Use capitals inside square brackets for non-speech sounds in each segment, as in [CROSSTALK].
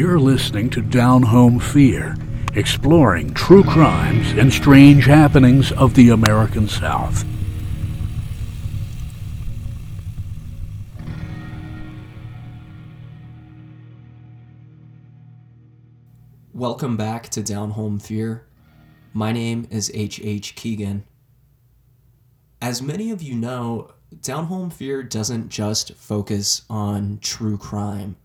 You're listening to Down Home Fear, exploring true crimes and strange happenings of the American South. Welcome back to Down Home Fear. My name is H.H. H. Keegan. As many of you know, Down Home Fear doesn't just focus on true crime.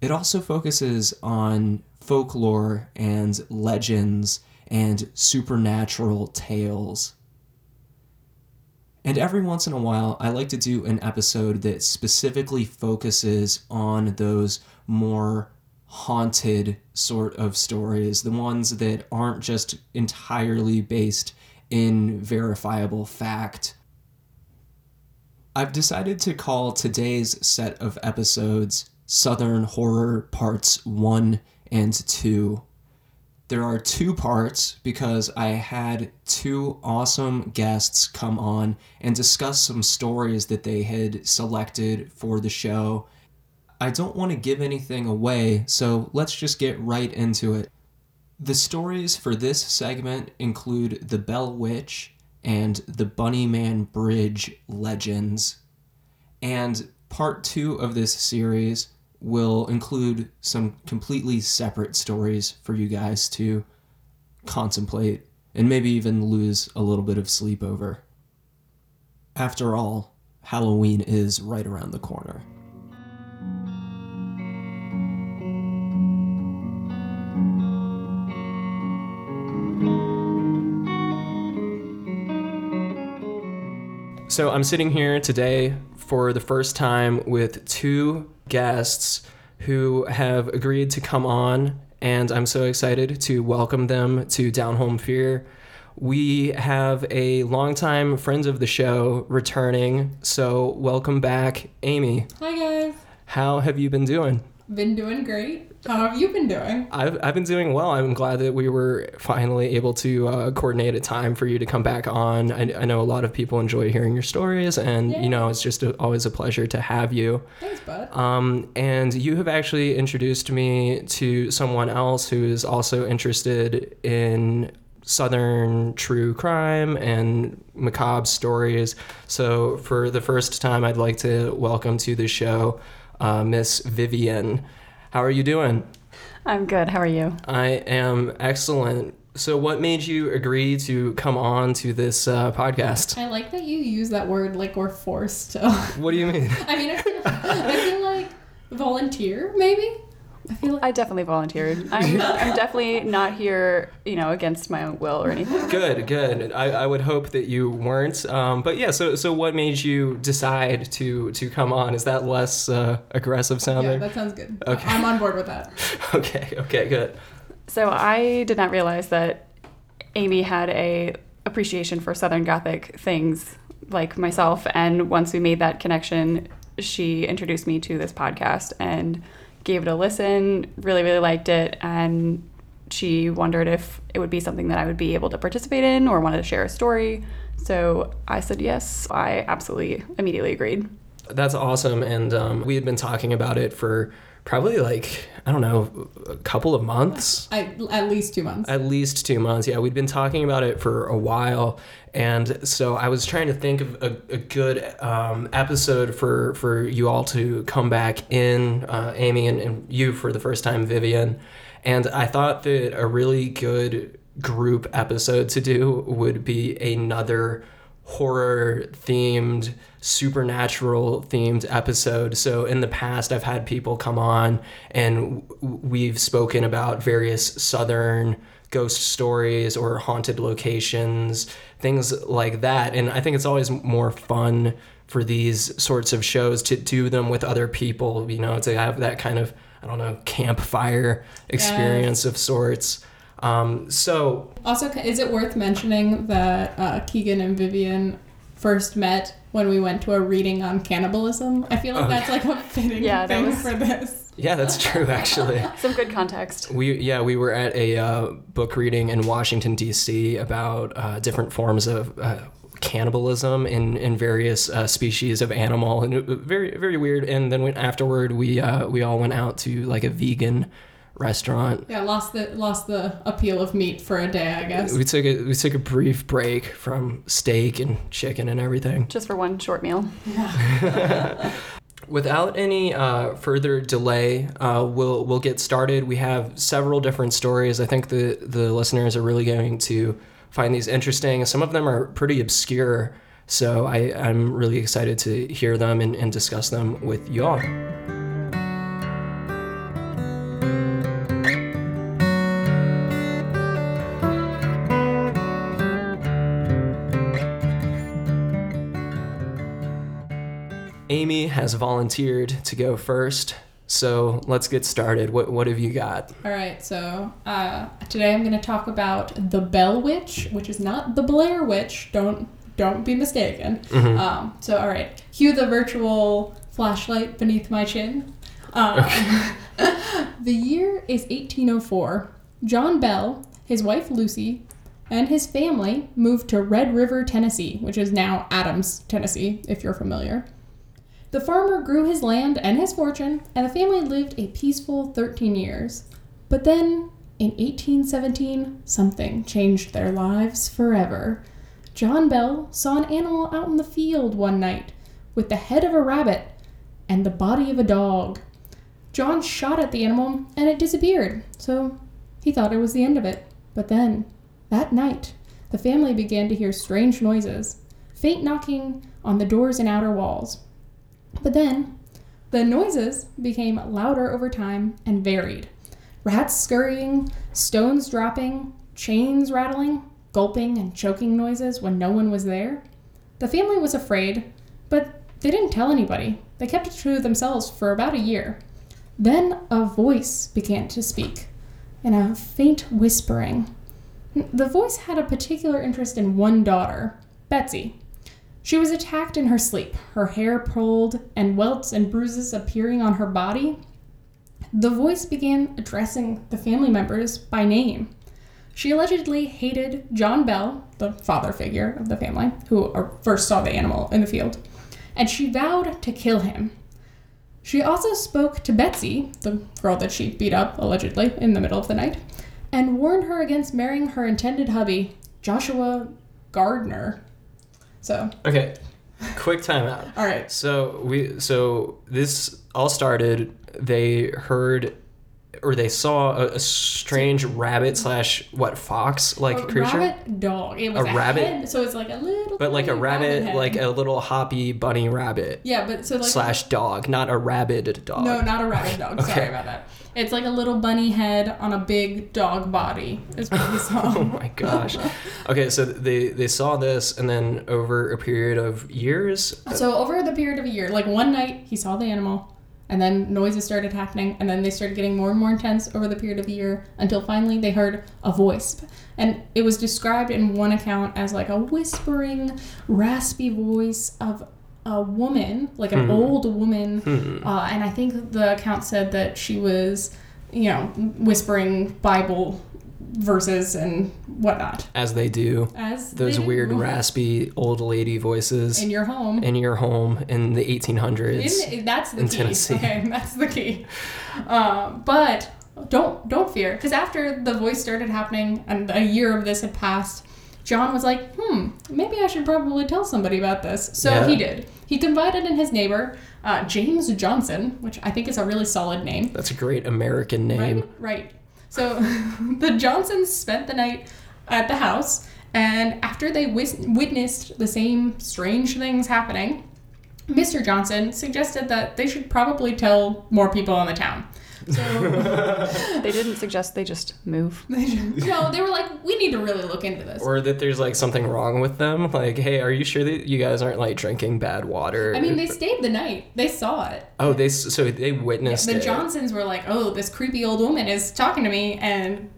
It also focuses on folklore and legends and supernatural tales. And every once in a while, I like to do an episode that specifically focuses on those more haunted sort of stories, the ones that aren't just entirely based in verifiable fact. I've decided to call today's set of episodes Southern Horror Parts 1 and 2. There are two parts because I had two awesome guests come on and discuss some stories that they had selected for the show. I don't want to give anything away, so let's just get right into it. The stories for this segment include the Bell Witch and the Bunnyman Bridge legends. And part two of this series will include some completely separate stories for you guys to contemplate and maybe even lose a little bit of sleep over. After all, Halloween is right around the corner. So I'm sitting here today for the first time with two guests who have agreed to come on, and I'm so excited to welcome them to Down Home Fear. We have a longtime friend of the show returning, so welcome back, Amy. Hi guys. How have you been doing? Been doing great. How have you been doing? I've, I've been doing well. I'm glad that we were finally able to uh, coordinate a time for you to come back on. I, I know a lot of people enjoy hearing your stories, and Yeah. you know it's just a, always a pleasure to have you. Thanks, bud. Um, and you have actually introduced me to someone else who is also interested in southern true crime and macabre stories. So, for the first time, I'd like to welcome to the show uh, Miss Vivian. How are you doing? I'm good. How are you? I am excellent. So, what made you agree to come on to this uh, podcast? I like that you use that word like we're forced to. What do you mean? [LAUGHS] I mean, I feel, I feel like volunteer, maybe? I feel like. I definitely volunteered. [LAUGHS] I'm, I'm definitely not here, you know, against my own will or anything. Good, good. I, I would hope that you weren't. Um, but yeah, so so what made you decide to to come on? Is that less uh, aggressive sounding? yeah, that sounds good. Okay. I'm on board with that. [LAUGHS] okay, okay, good. So I did not realize that Amy had a appreciation for Southern Gothic things like myself. And once we made that connection, she introduced me to this podcast and gave it a listen. Really, really liked it, and she wondered if it would be something that I would be able to participate in or wanted to share a story. So I said yes. I absolutely immediately agreed. That's awesome. And um, we had been talking about it for probably like I don't know a couple of months. I, at least two months. At least two months. Yeah, we'd been talking about it for a while, and so I was trying to think of a, a good um, episode for for you all to come back in, uh, Amy, and, and you for the first time, Vivian. And I thought that a really good group episode to do would be another horror themed supernatural themed episode. So in the past i've had people come on and we've spoken about various southern ghost stories or haunted locations things like that. And i think it's always more fun for these sorts of shows to do them with other people. You know to have that kind of i don't know campfire experience of sorts um, so Also, is it worth mentioning that uh, Keegan and Vivian first met when we went to a reading on cannibalism? I feel like Oh, that's like a fitting Yeah, thing was- for this. yeah that's true actually [LAUGHS] Some good context. We yeah we were at a uh, book reading in Washington D.C. about uh, different forms of uh, cannibalism in, in various uh, species of animal and it, very very weird and then when, afterward we uh, we all went out to like a vegan restaurant Yeah, lost the lost the appeal of meat for a day, I guess. we took a we took a brief break from steak and chicken and everything Just for one short meal. Yeah. [LAUGHS] Without any uh, further delay, uh, we'll we'll get started. We have several different stories. I think the the listeners are really going to find these interesting. Some of them are pretty obscure, so I, I'm really excited to hear them and, and discuss them with you has volunteered to go first, so let's get started. What what have you got? All right, so uh, today I'm going to talk about the Bell Witch, which is not the Blair Witch. Don't don't be mistaken. Um, so all right, cue the virtual flashlight beneath my chin. Um, [LAUGHS] the year is 1804. John Bell, his wife Lucy, and his family moved to Red River, Tennessee, which is now Adams, Tennessee, if you're familiar. The farmer grew his land and his fortune, and the family lived a peaceful 13 years. But then, in 1817, something changed their lives forever. John Bell saw an animal out in the field one night with the head of a rabbit and the body of a dog. John shot at the animal and it disappeared, so he thought it was the end of it. But then, that night, the family began to hear strange noises, faint knocking on the doors and outer walls. But then, the noises became louder over time and varied. Rats scurrying, stones dropping, chains rattling, gulping and choking noises when no one was there. The family was afraid, but they didn't tell anybody. They kept it to themselves for about a year. Then a voice began to speak, in a faint whispering. The voice had a particular interest in one daughter, Betsy. She was attacked in her sleep, her hair pulled, and welts and bruises appearing on her body. The voice began addressing the family members by name. She allegedly hated John Bell, the father figure of the family, who first saw the animal in the field, and she vowed to kill him. She also spoke to Betsy, the girl that she beat up, allegedly, in the middle of the night, and warned her against marrying her intended hubby, Joshua Gardner. So, Okay, quick timeout. [LAUGHS] all right. So we so this all started. They heard or they saw a, a strange rabbit slash what fox like creature, rabbit dog. It was A a, rabbit? head, so it's like a little. but like a tiny rabbit, like a little hoppy bunny rabbit yeah, but so like slash dog, not a rabid dog. No, not a rabbit dog. [LAUGHS] Sorry about that. It's like a little bunny head on a big dog body. Is what we [LAUGHS] Oh my gosh. Okay, so they they saw this, and then over a period of years, uh, so over the period of a year, like one night he saw the animal, and then noises started happening, and then they started getting more and more intense over the period of a year until finally they heard a voice. And it was described in one account as like a whispering, raspy voice of a woman, like an old woman. Uh, and I think the account said that she was, you know, whispering Bible verses and whatnot. as they do, As those they do weird raspy old lady voices in your home. in your home in the 1800s. In, that's the in key. Tennessee. Okay, [LAUGHS] that's the key. Um, but don't don't fear, because after the voice started happening and a year of this had passed, John was like, "Hmm, maybe I should probably tell somebody about this." So Yeah. he did. He confided in his neighbor, uh, James Johnson, which I think is a really solid name. That's a great American name. Right, right. So [LAUGHS] the Johnsons spent the night at the house, and after they wis- witnessed the same strange things happening, Mr. Johnson suggested that they should probably tell more people in the town. So [LAUGHS] They didn't suggest they just move. [LAUGHS] they, no, they were like, "We need to really look into this." Or that there's like something wrong with them. Like, hey, are you sure that you guys aren't like drinking bad water? I mean, they stayed the night. They saw it. oh, they so they witnessed The it. Johnsons were like, "Oh, this creepy old woman is talking to me, and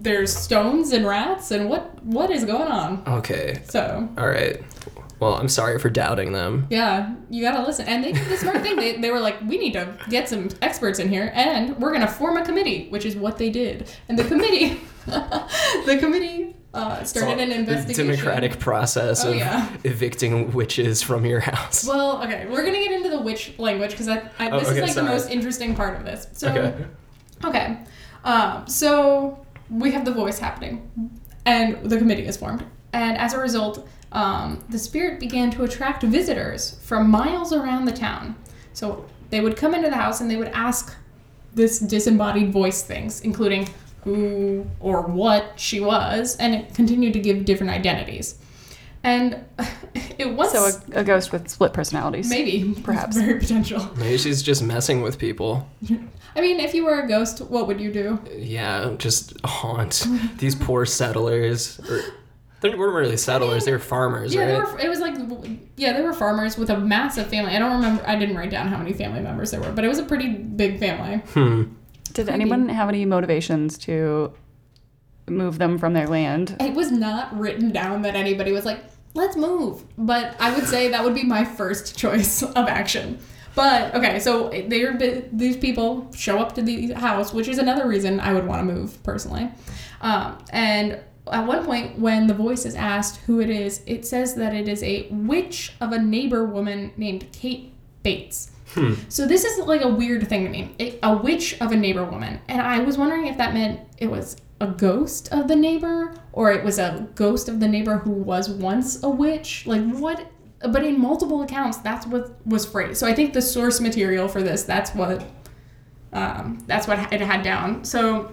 there's stones and rats, and what what is going on?" okay, So all right. Well, I'm sorry for doubting them. Yeah, you gotta listen. And they did the smart thing. They, they were like, we need to get some experts in here, and we're gonna form a committee, which is what they did. And the committee, [LAUGHS] the committee uh, started an investigation. democratic process Oh, of yeah. evicting witches from your house. Well, okay, we're gonna get into the witch language because I, I, Oh, this okay, is like sorry. the most interesting part of this. So, Okay. okay, um, so we have the voice happening, and the committee is formed, and as a result, um, the spirit began to attract visitors from miles around the town. So they would come into the house and they would ask this disembodied voice things, including who or what she was, and it continued to give different identities. And [LAUGHS] it was So a, a ghost with split personalities. maybe perhaps. very potential. Maybe she's just messing with people. [LAUGHS] I mean, if you were a ghost, what would you do? Yeah, just haunt these poor settlers. Or, they weren't really settlers; they were farmers, Yeah, right? they were, it was like yeah, they were farmers with a massive family. I don't remember. I didn't write down how many family members there were, but it was a pretty big family. Hmm. Did Creepy. anyone have any motivations to move them from their land? It was not written down that anybody was like, let's move. But I would say that would be my first choice of action. But okay, so they're these people show up to the house, which is another reason I would want to move personally. Um, and at one point, when the voice is asked who it is, it says that it is a witch of a neighbor woman named Kate Bates. So this is like a weird thing to me. A, a witch of a neighbor woman, and I was wondering if that meant it was a ghost of the neighbor or it was a ghost of the neighbor who was once a witch. Like what? But in multiple accounts, that's what was phrased. So I think the source material for this, that's what, um, that's what it had down. So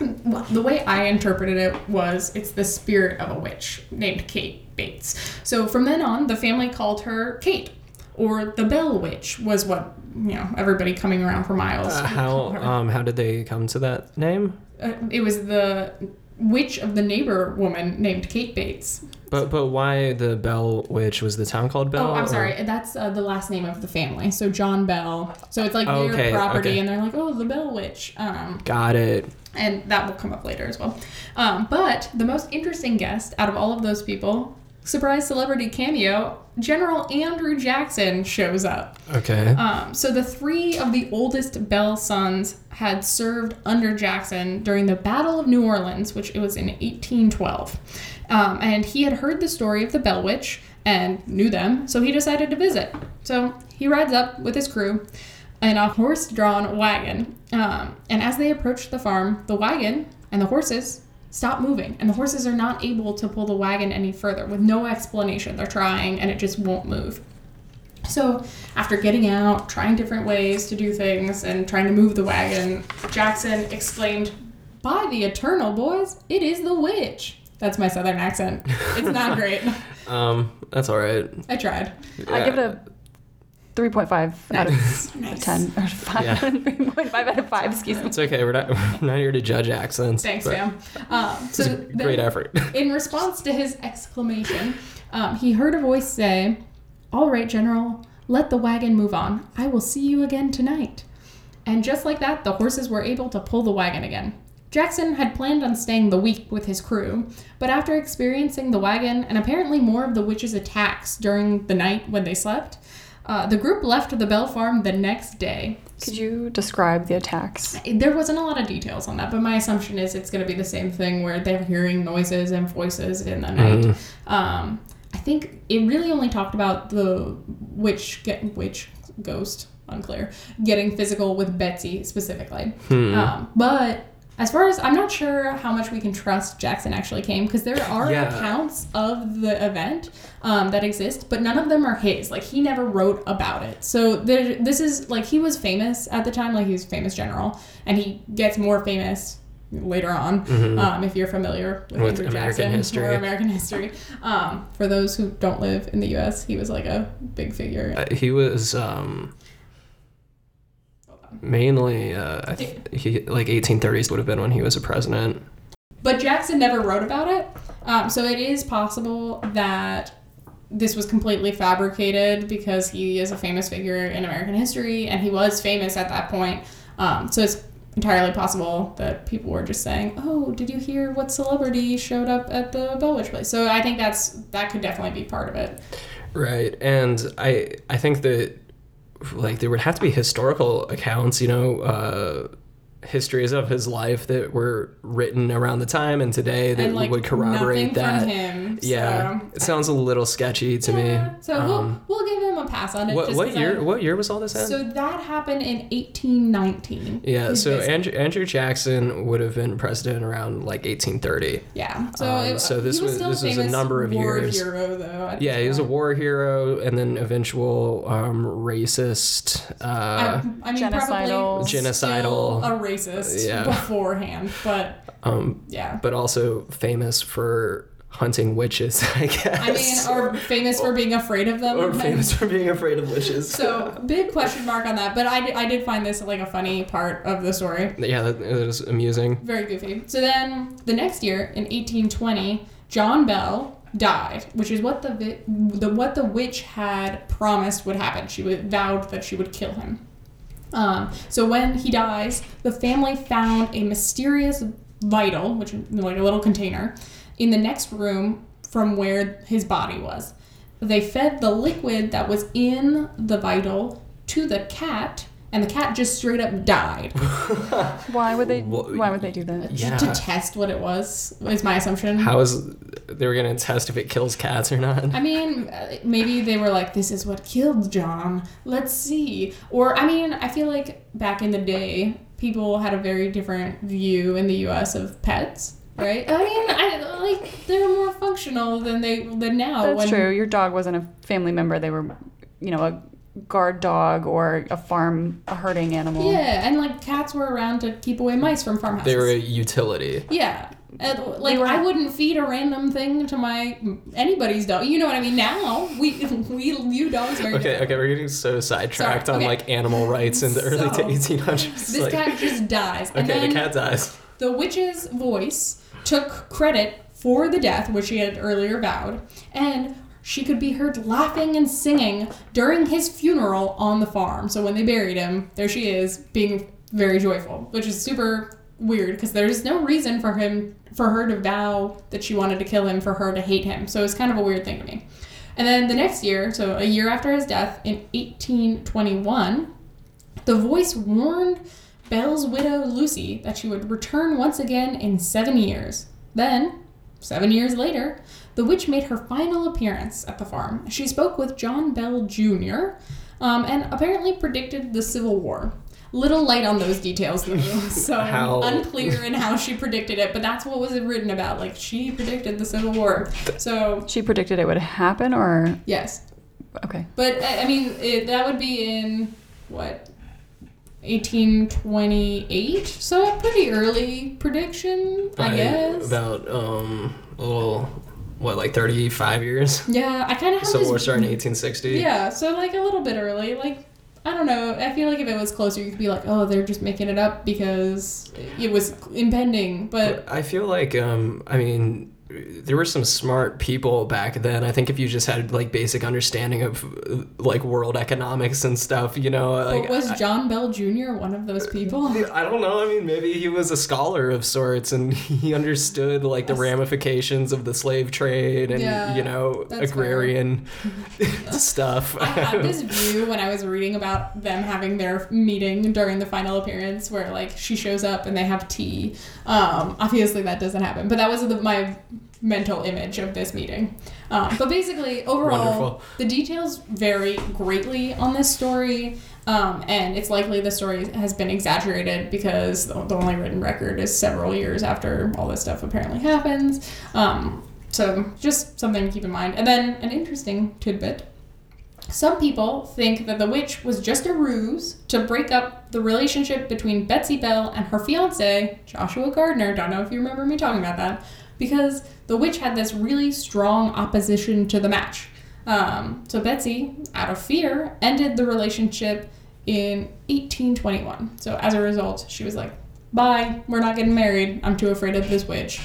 the way I interpreted it was it's the spirit of a witch named Kate Bates. So from then on, the family called her Kate, or the Bell Witch was what you know everybody coming around for miles. Uh, how um how did they come to that name? Uh, it was the witch of the neighbor woman named Kate Bates. But but why the Bell Witch? Was the town called Bell? oh, I'm or- sorry. That's uh, the last name of the family. So John Bell. So it's like Oh, their okay, property, okay. and they're like, oh, the Bell Witch. Um, Got it. and that will come up later as well. Um, but the most interesting guest out of all of those people, surprise celebrity cameo, General Andrew Jackson shows up. Okay. Um, so the three of the oldest Bell sons had served under Jackson during the Battle of New Orleans, which it was in 1812. Um, and he had heard the story of the Bell Witch and knew them, so he decided to visit. So he rides up with his crew in a horse-drawn wagon. Um, and as they approach the farm, the wagon and the horses stop moving, and the horses are not able to pull the wagon any further with no explanation. They're trying, and it just won't move. So, after getting out, trying different ways to do things, and trying to move the wagon, Jackson exclaimed, By the eternal, boys, it is the witch. That's my southern accent. It's not [LAUGHS] great. Um, that's all right. I tried. I give it a 3.5 out of Nice. 10 or [LAUGHS] 5 Yeah. 3.5 out of 5 excuse me It's okay. We're not we're not here to judge accents. Thanks, but fam. Um, so It's then- great effort. [LAUGHS] In response to his exclamation, um, he heard a voice say, All right, General, let the wagon move on. I will see you again tonight. And just like that, the horses were able to pull the wagon again. Jackson had planned on staying the week with his crew, but after experiencing the wagon and apparently more of the witch's attacks during the night when they slept, uh, the group left the Bell Farm the next day. could you describe the attacks There wasn't a lot of details on that, but my assumption is it's going to be the same thing where they're hearing noises and voices in the night. Um, I think it really only talked about the witch, get, witch, ghost, unclear, getting physical with Betsy specifically. Um, but as far as I'm not sure how much we can trust Jackson actually came because there are Yeah. accounts of the event um, that exist, but none of them are his. Like he never wrote about it. So there, this is like he was famous at the time, like he was a famous general, and he gets more famous later on. Um, if you're familiar with, With Andrew American Jackson history. or American history, um, for those who don't live in the U.S., he was like a big figure. Uh, he was um mainly uh I th- he like 1830s would have been when he was a president. But Jackson never wrote about it. Um, so it is possible that this was completely fabricated because he is a famous figure in American history and he was famous at that point. Um, so it's entirely possible that people were just saying, "Oh, did you hear what celebrity showed up at the Bell Witch place?" So I think that's that could definitely be part of it. Right. And I I think that like there would have to be historical accounts, you know, uh histories of his life that were written around the time and today that and like would corroborate that. him. Yeah, so- it sounds a little sketchy to Yeah, me. So Um, we'll, we'll give him a pass on it. what just what 'cause year? I- What year was all this in? So that happened in 1819. yeah, so basically- Andrew, Andrew Jackson would have been president around like 1830. yeah. So, um, it, so this he was- still this was a number of war years. Hero, though. Yeah, this he was a war hero and then eventual um, racist. Uh, I, I mean, Genocidal. probably Genocidal. still a racist Yeah. beforehand, but um, yeah. but also famous for hunting witches, [LAUGHS] I guess. I mean, or famous for being afraid of them. or famous [LAUGHS] for being afraid of witches. So big question mark on that, but I, I did find this like a funny part of the story. yeah, that, was amusing. Very goofy. So then the next year in 1820, John Bell died, which is what the vi- the what the witch had promised would happen. She would, vowed that she would kill him. Um, so when he dies, the family found a mysterious vital, which is like a little container, in the next room from where his body was. They fed the liquid that was in the vital to the cat, and the cat just straight up died. [LAUGHS] Why would they? Why would they do that? Yeah. to test what it was is my assumption. How is they were gonna test if it kills cats or not? I mean, uh, maybe they were like, "This is what killed John. Let's see." Or I mean, I feel like back in the day, people had a very different view in the U.S. of pets, right? I mean, I like they were more functional than they than now. That's when, true. Your dog wasn't a family member. They were, you know, a guard dog or a farm, a herding animal. Yeah, and like cats were around to keep away mice from farmhouses. they were a utility. Yeah. And, like were- I wouldn't feed a random thing to my anybody's dog. You know what I mean? Now we we view dogs very Okay, differently. okay, we're getting so sidetracked Sorry, on okay. like animal rights in the early So, 1800s. This like, cat just dies. And okay, then the cat dies. the witch's voice took credit for the death, which she had earlier vowed, and she could be heard laughing and singing during his funeral on the farm. So when they buried him, there she is, being very joyful, which is super weird because there's no reason for him for her to vow that she wanted to kill him for her to hate him. So it's kind of a weird thing to me. And then the next year, so a year after his death in 1821, the voice warned Bell's widow Lucy that she would return once again in seven years. Then, seven years later, the witch made her final appearance at the farm. She spoke with John Bell Jr. um, and apparently predicted the Civil War. Little light on those details, though, [LAUGHS] so How- unclear in how she predicted it. But that's what was written about. Like she predicted the Civil War. So She predicted it would happen, or yes, okay. but I I mean, it, that would be in what 1828. So a pretty early prediction, I By guess. About um a little what like 35 years. yeah, I kind of have Civil this. War started in 1860. Yeah, so like a little bit early. Like I don't know. I feel like if it was closer, you could be like, oh, they're just making it up because it was impending. But I feel like um I mean there were some smart people back then. I think if you just had like basic understanding of like world economics and stuff, you know, like but was I- John Bell Jr. one of those people? I don't know. I mean, maybe he was a scholar of sorts and [LAUGHS] he understood like the ramifications of the slave trade and Yeah, you know agrarian [LAUGHS] stuff. I had this view when I was reading about them having their meeting during the final appearance where like she shows up and they have tea. Um, obviously that doesn't happen, but that was the, my mental image of this meeting. Um, but basically, overall, the details vary greatly on this story. Um, and it's likely the story has been exaggerated because the, the only written record is several years after all this stuff apparently happens. Um, so just something to keep in mind. And then an interesting tidbit some people think that the witch was just a ruse to break up the relationship between Betsy Bell and her fiance, Joshua Gardner. Don't know if you remember me talking about that. Because the witch had this really strong opposition to the match. Um, so Betsy, out of fear, ended the relationship in 1821. So as a result, she was like, bye, we're not getting married. I'm too afraid of this witch.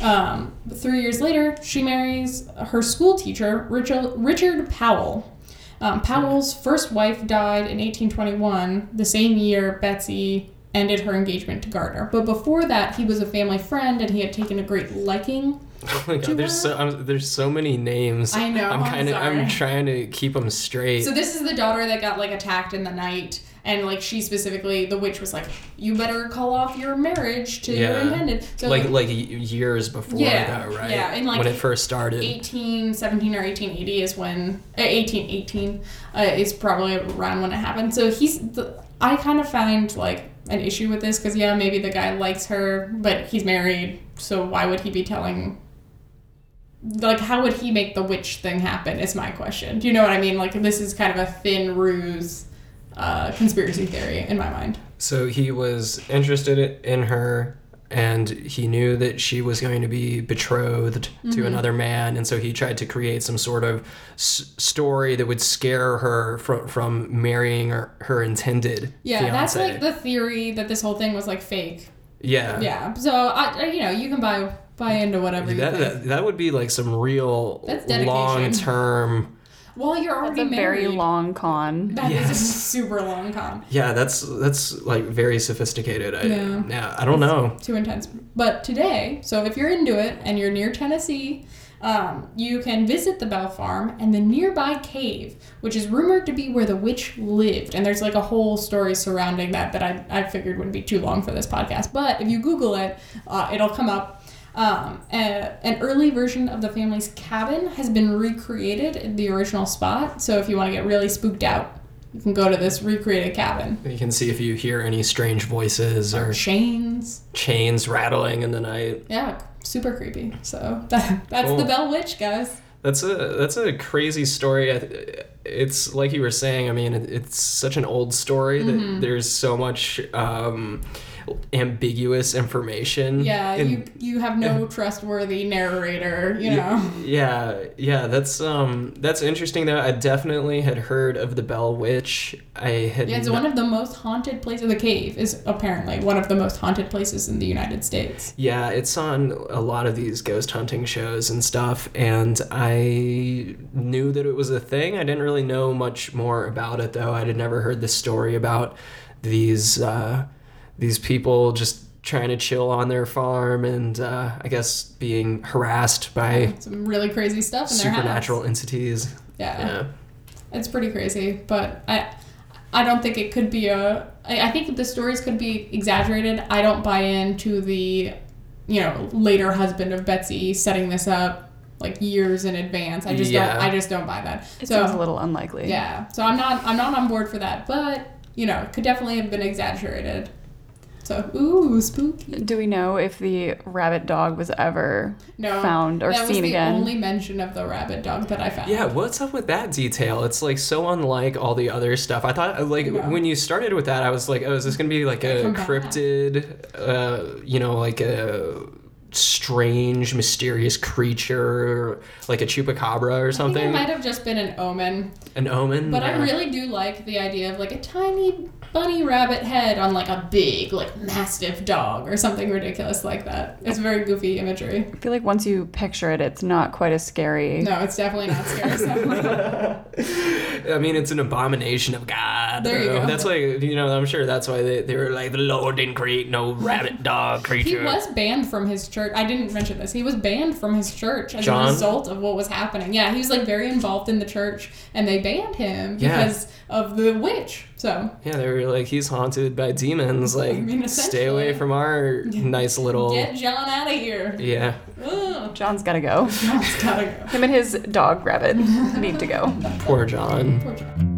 Um, three years later, she marries her school teacher, Richard, Richard Powell. Um, Powell's first wife died in 1821, the same year Betsy ended her engagement to Gardner. But before that, he was a family friend and he had taken a great liking Oh my God, there's so I'm, there's so many names. I know, I'm kind of I'm trying to keep them straight. So this is the daughter that got like attacked in the night, and like she specifically, the witch was like, "You better call off your marriage to your intended." So like like y- years before Yeah, though, right? yeah, and, like, when it first started. 1817 or 1880 is when uh, 1818 uh, is probably around when it happened. So he's the, I kind of find like an issue with this because yeah, maybe the guy likes her, but he's married, so why would he be telling? Like, how would he make the witch thing happen? Is my question. Do you know what I mean? Like, this is kind of a thin ruse, uh, conspiracy theory in my mind. So he was interested in her and he knew that she was going to be betrothed Mm-hmm. to another man and so he tried to create some sort of s- story that would scare her from from marrying her, her intended Yeah, that's like the theory that this whole thing was like fake. yeah. Yeah. So I, you know, you can buy buy into whatever you That, think. that, that would be like some real long term Well, you're already That's already a very long con. That is Yes. a [LAUGHS] super long con. yeah that's that's like very sophisticated I, Yeah. yeah i don't know Too intense. But today, so if you're into it and you're near Tennessee, um, you can visit the Bell Farm and the nearby cave, which is rumored to be where the witch lived. And there's like a whole story surrounding that that I, I figured wouldn't be too long for this podcast. But if you Google it, uh, it'll come up. Um, a- an early version of the family's cabin has been recreated in the original spot. So if you want to get really spooked out, you can go to this recreated cabin. you can see if you hear any strange voices or Chains. chains rattling in the night Yeah, super creepy. So [LAUGHS] that, that's Cool. the Bell Witch, guys. That's a that's a crazy story. It's like you were saying. I mean, it, it's such an old story that Mm-hmm. there's so much um, ambiguous information. Yeah, in- you you have no trustworthy narrator, you know. Yeah, yeah, that's um that's interesting though. I definitely had heard of the Bell Witch. I had Yeah, it's not- one of the most haunted places. The cave is apparently one of the most haunted places in the United States. Yeah, it's on a lot of these ghost hunting shows and stuff, and I knew that it was a thing. I didn't really know much more about it, though. I had never heard the story about these uh, these people just trying to chill on their farm and uh, I guess being harassed by Some really crazy stuff in supernatural house. entities. Yeah. Yeah. It's pretty crazy, but I I don't think it could be a I, I think the stories could be exaggerated. I don't buy into the you know, later husband of Betsy setting this up like years in advance. I just Yeah. don't I just don't buy that. It so seems a little unlikely. yeah. So I'm not I'm not on board for that, but you know, it could definitely have been exaggerated. So ooh, spooky. Do we know if the rabbit dog was ever No. found or seen again? that was seen the again? only mention of the rabbit dog that I found. Yeah, what's up with that detail? It's like so unlike all the other stuff. I thought like Yeah. when you started with that, I was like, oh, is this gonna be like a cryptid, uh, you know, like a strange, mysterious creature, like a chupacabra or I think it might have just been an omen. an omen? But I really do like the idea of like a tiny bunny rabbit head on like a big, like mastiff dog or something ridiculous like that. It's very goofy imagery. I feel like once you picture it, it's not quite as scary. No, it's definitely not scary. So. [LAUGHS] I mean, it's an abomination of God. There you go. That's why you know. I'm sure that's why they, they were like the Lord didn't create no rabbit dog creature. he was banned from his church. I didn't mention this. He was banned from his church as John? a result of what was happening. Yeah, he was like very involved in the church, and they banned him Yeah. because of the witch. So Yeah, they were like, he's haunted by demons. [LAUGHS] Like, mean, stay away from our nice little. get John out of here. Yeah, Ugh. John's gotta go. John's gotta go. Him and his dog rabbit need to go. poor John. Poor John.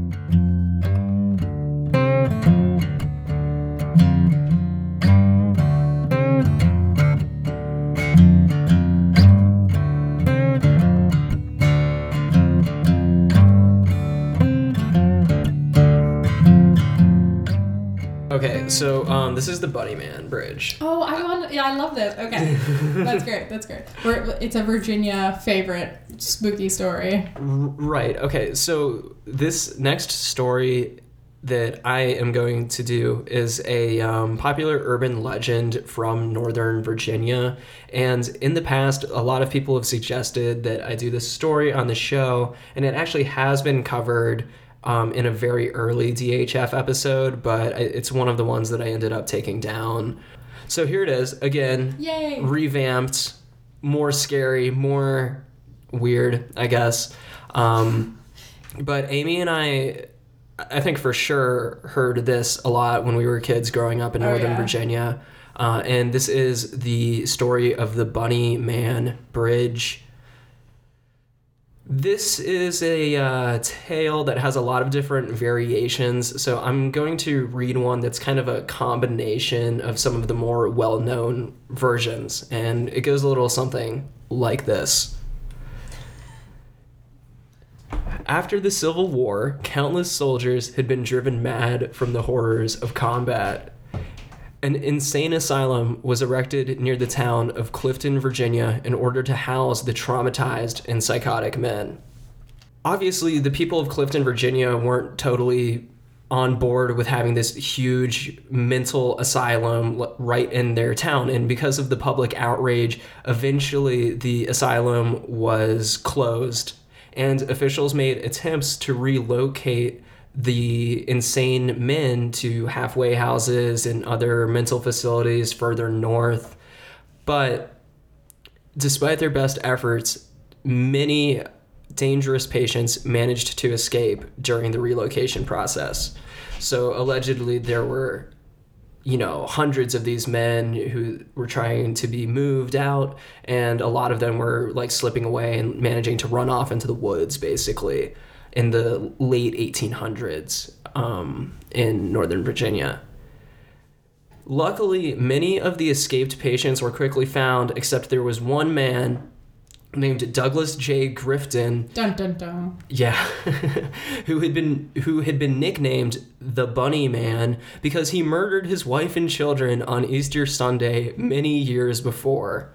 So um, this is the Bunny Man Bridge. Oh, I want. Yeah, I love this. Okay, that's great. That's great. We're, it's a Virginia favorite spooky story. R- right. Okay, so this next story that I am going to do is a um, popular urban legend from Northern Virginia. And in the past, a lot of people have suggested that I do this story on the show, and it actually has been covered. Um, in a very early DHF episode, but it's one of the ones that I ended up taking down. So here it is again, Yay! revamped, more scary, more weird, I guess. Um, but Amy and I, I think for sure heard this a lot when we were kids growing up in Oh, Northern yeah. Virginia. Uh, and this is the story of the Bunny Man Bridge. This is a uh, tale that has a lot of different variations. So I'm going to read one that's kind of a combination of some of the more well known versions. And it goes a little something like this. After the Civil War, countless soldiers had been driven mad from the horrors of combat. An insane asylum was erected near the town of Clifton, Virginia, in order to house the traumatized and psychotic men. Obviously, the people of Clifton, Virginia weren't totally on board with having this huge mental asylum right in their town. And because of the public outrage, eventually the asylum was closed. And officials made attempts to relocate the insane men to halfway houses and other mental facilities further north. But despite their best efforts, many dangerous patients managed to escape during the relocation process. So allegedly, there were, you know, hundreds of these men who were trying to be moved out, and a lot of them were like slipping away and managing to run off into the woods, basically, in the late 1800s um, in Northern Virginia. Luckily, many of the escaped patients were quickly found, except there was one man named Douglas J. Grifton Dun dun dun. yeah, [LAUGHS] who had been who had been nicknamed the Bunny Man because he murdered his wife and children on Easter Sunday many years before.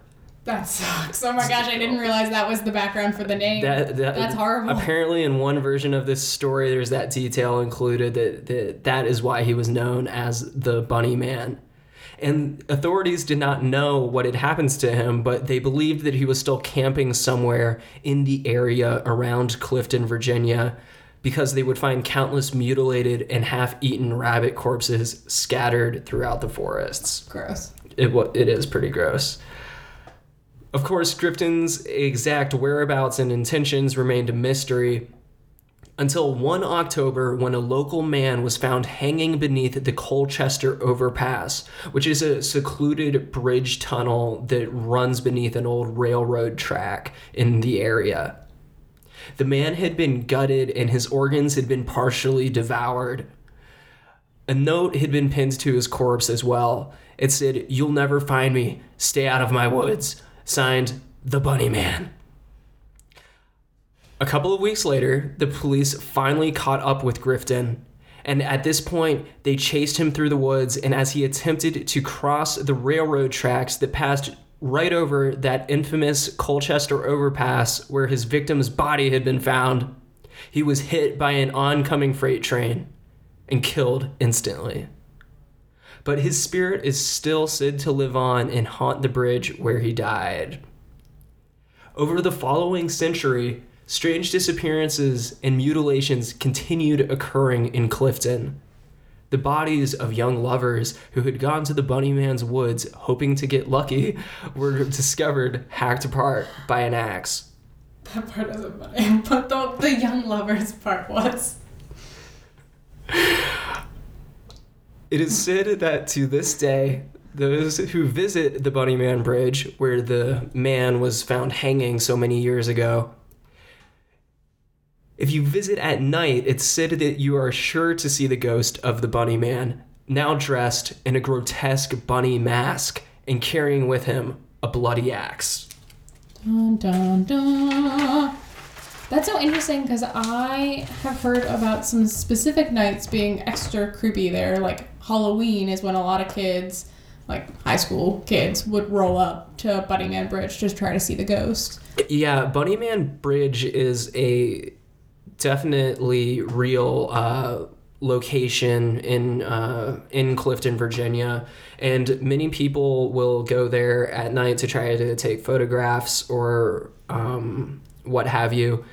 That sucks. Oh my gosh, I didn't realize that was the background for the name. That, that That's horrible. Apparently, in one version of this story, there's that detail included that that, that is why he was known as the Bunny Man. And authorities did not know what had happened to him, but they believed that he was still camping somewhere in the area around Clifton, Virginia, because they would find countless mutilated and half-eaten rabbit corpses scattered throughout the forests Gross. it it is pretty gross. Of course, Grifton's exact whereabouts and intentions remained a mystery until one October when a local man was found hanging beneath the Colchester Overpass, which is a secluded bridge tunnel that runs beneath an old railroad track in the area. The man had been gutted and his organs had been partially devoured. A note had been pinned to his corpse as well. It said, You'll never find me. Stay out of my woods. Signed, The Bunny Man. A couple of weeks later, the police finally caught up with Grifton. And at this point, they chased him through the woods. And as he attempted to cross the railroad tracks that passed right over that infamous Colchester overpass where his victim's body had been found, he was hit by an oncoming freight train and killed instantly. But his spirit is still said to live on and haunt the bridge where he died. Over the following century, strange disappearances and mutilations continued occurring in Clifton. The bodies of young lovers who had gone to the Bunny Man's woods hoping to get lucky were discovered hacked apart by an axe. That part isn't funny, [LAUGHS] but the, the young lovers part was. It is said that to this day, those who visit the Bunny Man Bridge, where the man was found hanging so many years ago, if you visit at night, it's said that you are sure to see the ghost of the Bunny Man, now dressed in a grotesque bunny mask and carrying with him a bloody axe. Dun dun dun. That's so interesting because I have heard about some specific nights being extra creepy there. Like Halloween is when a lot of kids, like high school kids, would roll up to Bunny Man Bridge to try to see the ghost. Yeah, Bunny Man Bridge is a definitely real uh, location in uh, in Clifton, Virginia, and many people will go there at night to try to take photographs or um, what have you.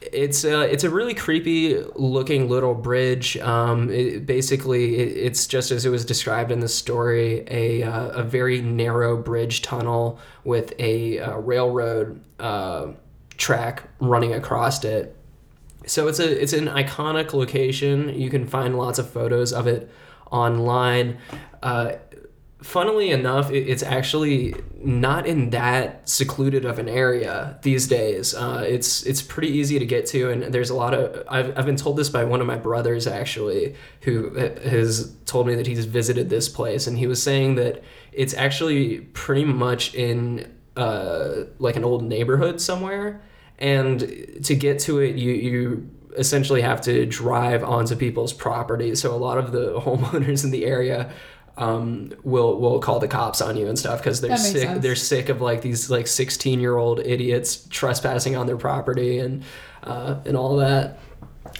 It's a it's a really creepy looking little bridge. Um, it, basically, it, it's just as it was described in the story, a uh, a very narrow bridge tunnel with a uh, railroad uh, track running across it. So it's a it's an iconic location. You can find lots of photos of it online. Uh, funnily enough, it, it's actually not in that secluded of an area these days. Uh, it's it's pretty easy to get to, and there's a lot of. I've, I've been told this by one of my brothers actually, who has told me that he's visited this place, and he was saying that it's actually pretty much in uh, like an old neighborhood somewhere, and to get to it, you you essentially have to drive onto people's property. So a lot of the [LAUGHS] homeowners in the area um, will will call the cops on you and stuff because they're sick. sense. They're sick of like these like sixteen year old idiots trespassing on their property and uh, and all that.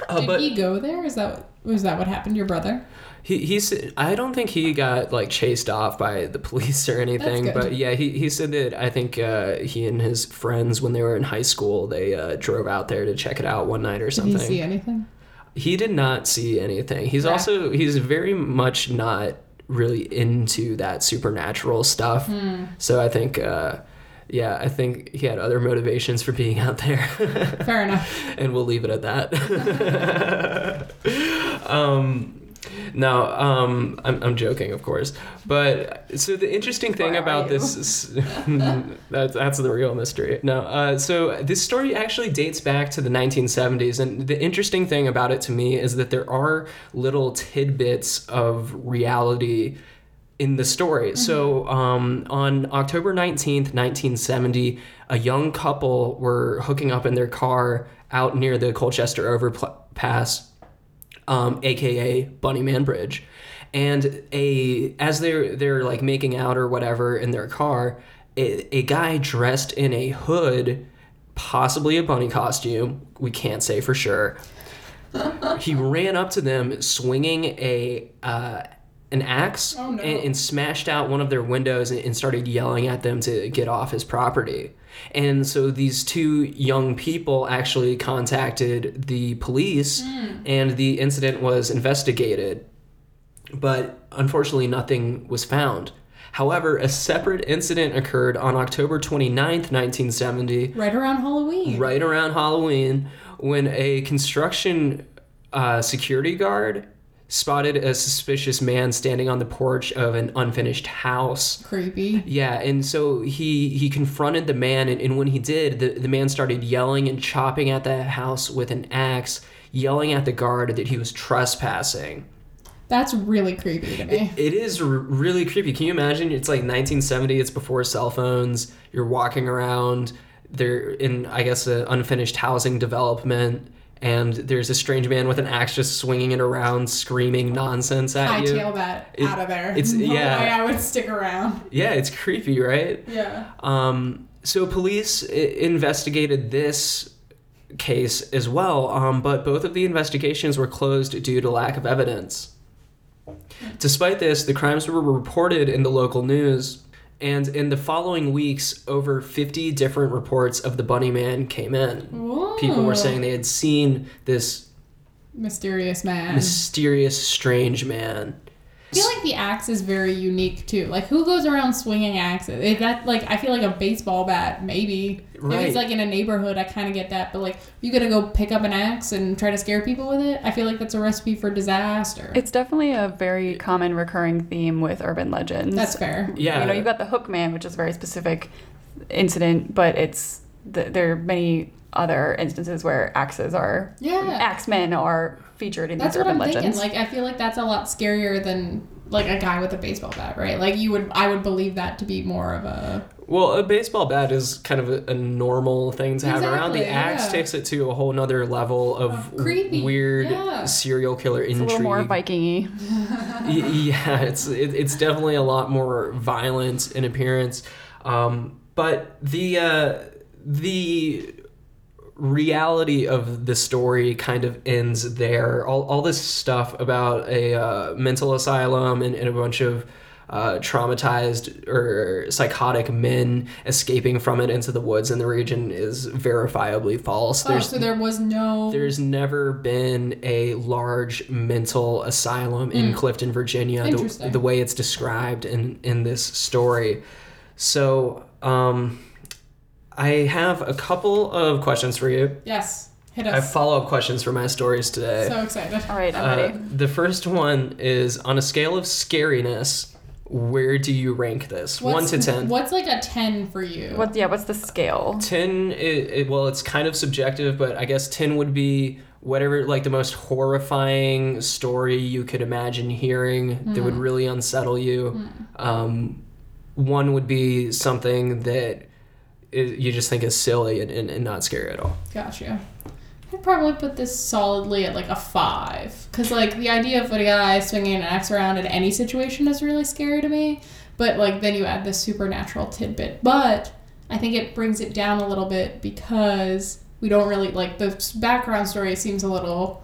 Uh, Did but he go there? Is that was that what happened to your brother? He he's I don't think he got like chased off by the police or anything. But yeah, he, he said that I think uh, he and his friends when they were in high school they uh, drove out there to check it out one night or Did something. he see anything? He did not see anything. He's Yeah. also he's very much not really into that supernatural stuff. Hmm. So I think uh yeah, I think he had other motivations for being out there. Fair enough. [LAUGHS] and we'll leave it at that. [LAUGHS] um no, um, I'm, I'm joking, of course. But so the interesting thing Where about this is [LAUGHS] that's, that's the real mystery. No, uh, so this story actually dates back to the 1970s. And the interesting thing about it to me is that there are little tidbits of reality in the story. So um, on October 19th, 1970, a young couple were hooking up in their car out near the Colchester Overpass um, aka Bunny Man Bridge. And a as they're they're like making out or whatever in their car, a, a guy dressed in a hood, possibly a bunny costume, we can't say for sure. [LAUGHS] he ran up to them swinging a uh, an axe Oh, no. and, and smashed out one of their windows and, and started yelling at them to get off his property. And so these two young people actually contacted the police, and the incident was investigated. But unfortunately, nothing was found. However, a separate incident occurred on October 29th, 1970, Right around Halloween. right around Halloween, when a construction uh, security guard spotted a suspicious man standing on the porch of an unfinished house. Creepy. Yeah, and so he he confronted the man, and, and when he did, the, the man started yelling and chopping at the house with an axe, yelling at the guard that he was trespassing. That's really creepy to me. It is r- really creepy. Can you imagine? It's like 1970. It's before cell phones. You're walking around. They're in, I guess, an unfinished housing development, and there's a strange man with an axe just swinging it around, screaming nonsense at you. Hightail that It- out of there. it's- [LAUGHS] no yeah. way I would stick around. Yeah, it's creepy, right? Yeah. Um, so police investigated this case as well, um, but both of the investigations were closed due to lack of evidence. Despite this, the crimes were reported in the local news, and in the following weeks, over 50 different reports of the Bunny Man came in. People were saying they had seen this mysterious man. mysterious, strange man. I feel like the axe is very unique too. Like who goes around swinging axes? If that like I feel like a baseball bat maybe. Right. If it's like in a neighborhood, I kind of get that. But like you gotta go pick up an axe and try to scare people with it. I feel like that's a recipe for disaster. It's definitely a very common recurring theme with urban legends. that's fair. Yeah. You know, you've got the Hook Man, which is a very specific incident, but it's th there are many other instances where axes are Yeah. axemen are featured in That's these what urban I'm legends. thinking. Like I feel like that's a lot scarier than like a guy with a baseball bat, right? Like you would I would believe that to be more of a Well, a baseball bat is kind of a, a normal thing to have around. The axe yeah. takes it to a whole nother level of Of creepy, weird yeah. serial killer it's a little more Viking-y. [LAUGHS] Y- yeah, it's it, it's definitely a lot more violent in appearance. Um, but the uh, the reality of the story kind of ends there. All, all this stuff about a uh, mental asylum and, and a bunch of uh, traumatized or psychotic men escaping from it into the woods in the region is verifiably false. Oh, so there was no. There's never been a large mental asylum in Clifton, Virginia, the, the way it's described in, in this story. So, um, I have a couple of questions for you. yes, hit us. I have follow up questions for my stories today. So excited. All right, I'm Uh, the first one is on a scale of scariness, where do you rank this? one to ten. What's like a ten for you? What? Yeah. What's the scale? 10 it, it, well it's kind of subjective but i guess 10 would be whatever like the most horrifying story you could imagine hearing that would really unsettle you um, one would be something that i you just think is silly and, and, and not scary at all Gotcha. I'd probably put this solidly at like a five. Because, like, the idea of a guy swinging an axe around in any situation is really scary to me. But, like, then you add this supernatural tidbit. But I think it brings it down a little bit because we don't really, like, the background story seems a little.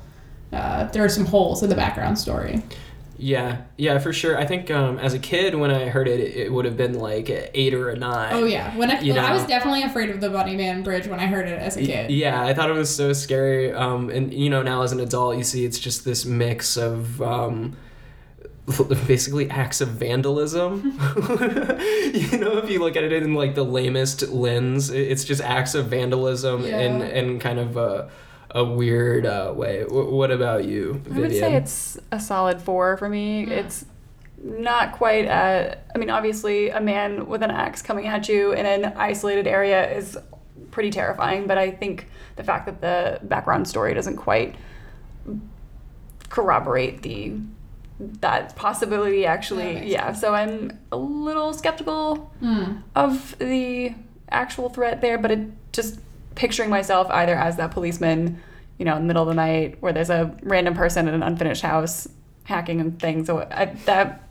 Uh, there are some holes in the background story. Yeah yeah for sure i think um, as a kid when i heard it it, would have been like eight or a nine Oh, yeah. When I, You I was definitely afraid of the Bunny Man Bridge when I heard it as a kid. Yeah, I thought it was so scary. Um, and you know, now as an adult, you see it's just this mix of um, [LAUGHS] basically acts of vandalism. [LAUGHS] you know, if you look at it in like the lamest lens, it's just acts of vandalism Yeah. and and kind of a, a weird uh, way. W- what about you, I would say Vivian? it's a solid four for me. It's not quite at, I mean, obviously, a man with an axe coming at you in an isolated area is pretty terrifying, but I think the fact that the background story doesn't quite corroborate the that possibility actually makes yeah so i'm a little skeptical Hmm. of the actual threat there, but it just picturing myself either as that policeman, you know, in the middle of the night where there's a random person in an unfinished house hacking and things. So I, that,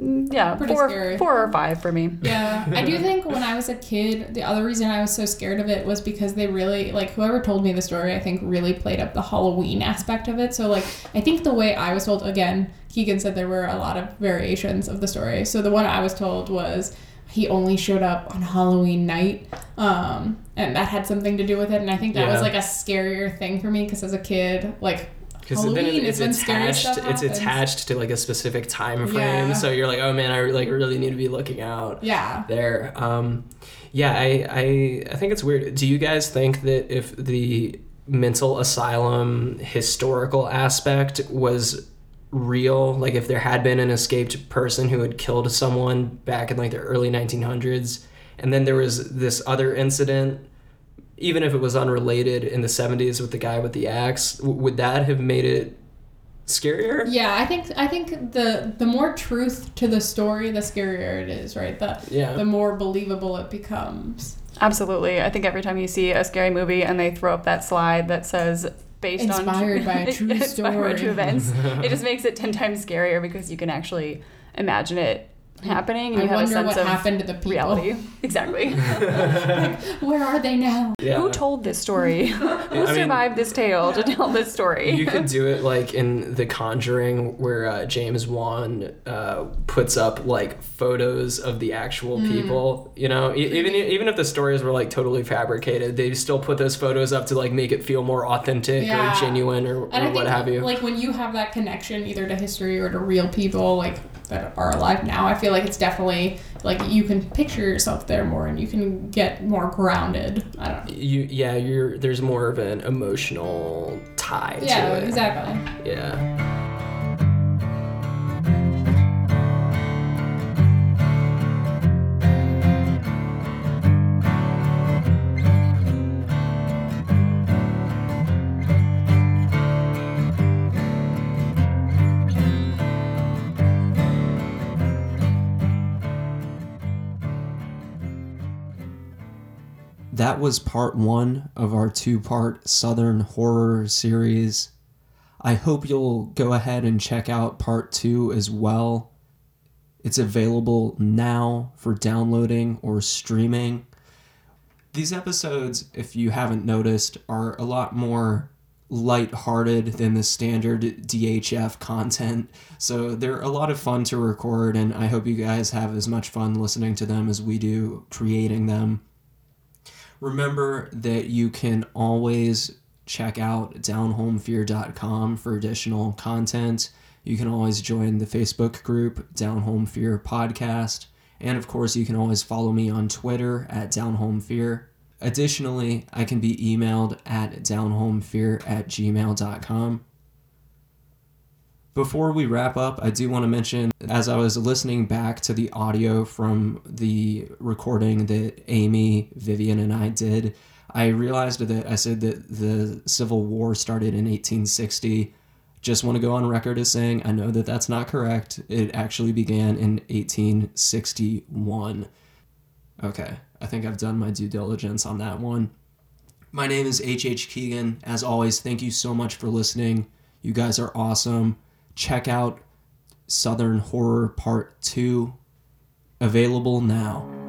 mm, yeah, Pretty four, scary. four or five for me. Yeah, I do [LAUGHS] think when I was a kid, the other reason I was so scared of it was because they really like whoever told me the story. I think really played up the Halloween aspect of it. So like, I think the way I was told again, Keegan said there were a lot of variations of the story. So the one I was told was he only showed up on Halloween night, um, and that had something to do with it. And I think that was like a scarier thing for me because as a kid, like. Because Halloween then it- it's attached. It's attached to like a specific time frame, Yeah. so you're like, oh man, I like really need to be looking out. Yeah. there. Um, yeah, I, I I think it's weird. Do you guys think that if the mental asylum historical aspect was real, like if there had been an escaped person who had killed someone back in like the early 1900s, and then there was this other incident, even if it was unrelated in the 70s with the guy with the axe, w- would that have made it scarier? Yeah, I think I think the the more truth to the story, the scarier it is, right? The Yeah. the more believable it becomes. Absolutely. I think every time you see a scary movie and they throw up that slide that says based Inspired on by a [LAUGHS] true inspired story. true events, [LAUGHS] it just makes it ten times scarier because you can actually imagine it happening and I you have a wonder sense what of happened to the people. reality. [LAUGHS] Exactly. [LAUGHS] Where are they now? Yeah. Who told this story? [LAUGHS] Who mean- survived this tale to tell this story? You could do it like in The Conjuring, where uh, James Wan uh, puts up like photos of the actual Mm. people. You know, E- even even if the stories were like totally fabricated, they still put those photos up to like make it feel more authentic Yeah. or genuine or, And I think what have you. like when you have that connection either to history or to real people like that are alive now, I feel like it's definitely like you can picture yourself there more and you can get more grounded. I don't know. you yeah, you're there's more of an emotional tie Yeah, to it. exactly. Yeah. That was part one of our two part Southern horror series. I hope you'll go ahead and check out part two as well. It's available now for downloading or streaming. These episodes, if you haven't noticed, are a lot more light-hearted than the standard DHF content. So they're a lot of fun to record, and I hope you guys have as much fun listening to them as we do creating them. Remember that you can always check out downhomefear.com for additional content. You can always join the Facebook group Down Home Fear Podcast. And of course, you can always follow me on Twitter at Down Home Fear. Additionally, I can be emailed at downhomefear at gmail.com. Before we wrap up, I do want to mention as I was listening back to the audio from the recording that Amy, Vivian, and I did, I realized that I said that the Civil War started in 1860. Just want to go on record as saying I know that that's not correct. It actually began in 1861. Okay, I think I've done my due diligence on that one. My name is H.H. Keegan. As always, thank you so much for listening. You guys are awesome. Check out Southern Horror Part 2, available now.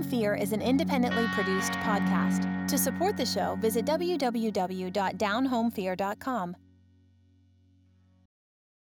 Home Fear is an independently produced podcast. To support the show, visit www.downhomefear.com.